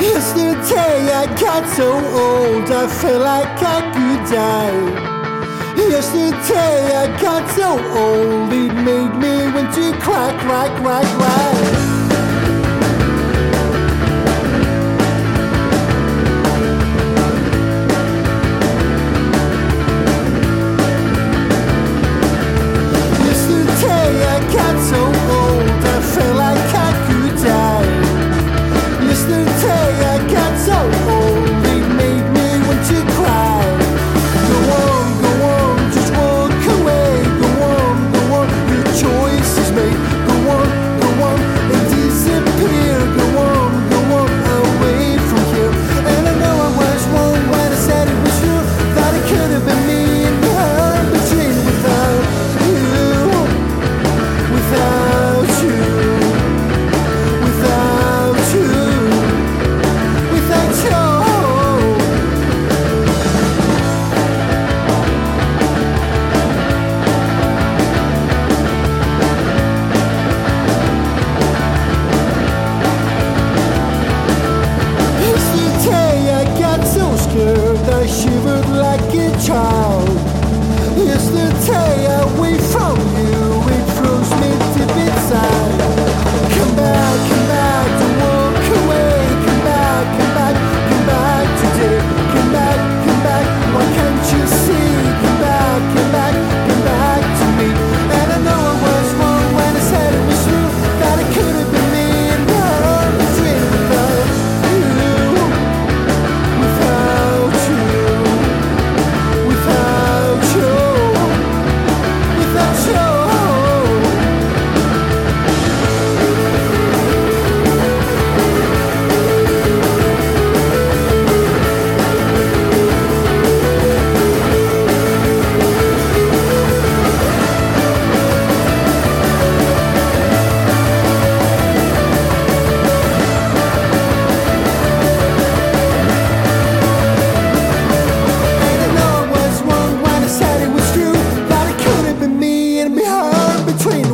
Yesterday I got so old, I felt like I could die. Yesterday I got so old, it made me want to cry, cry, cry, cry. between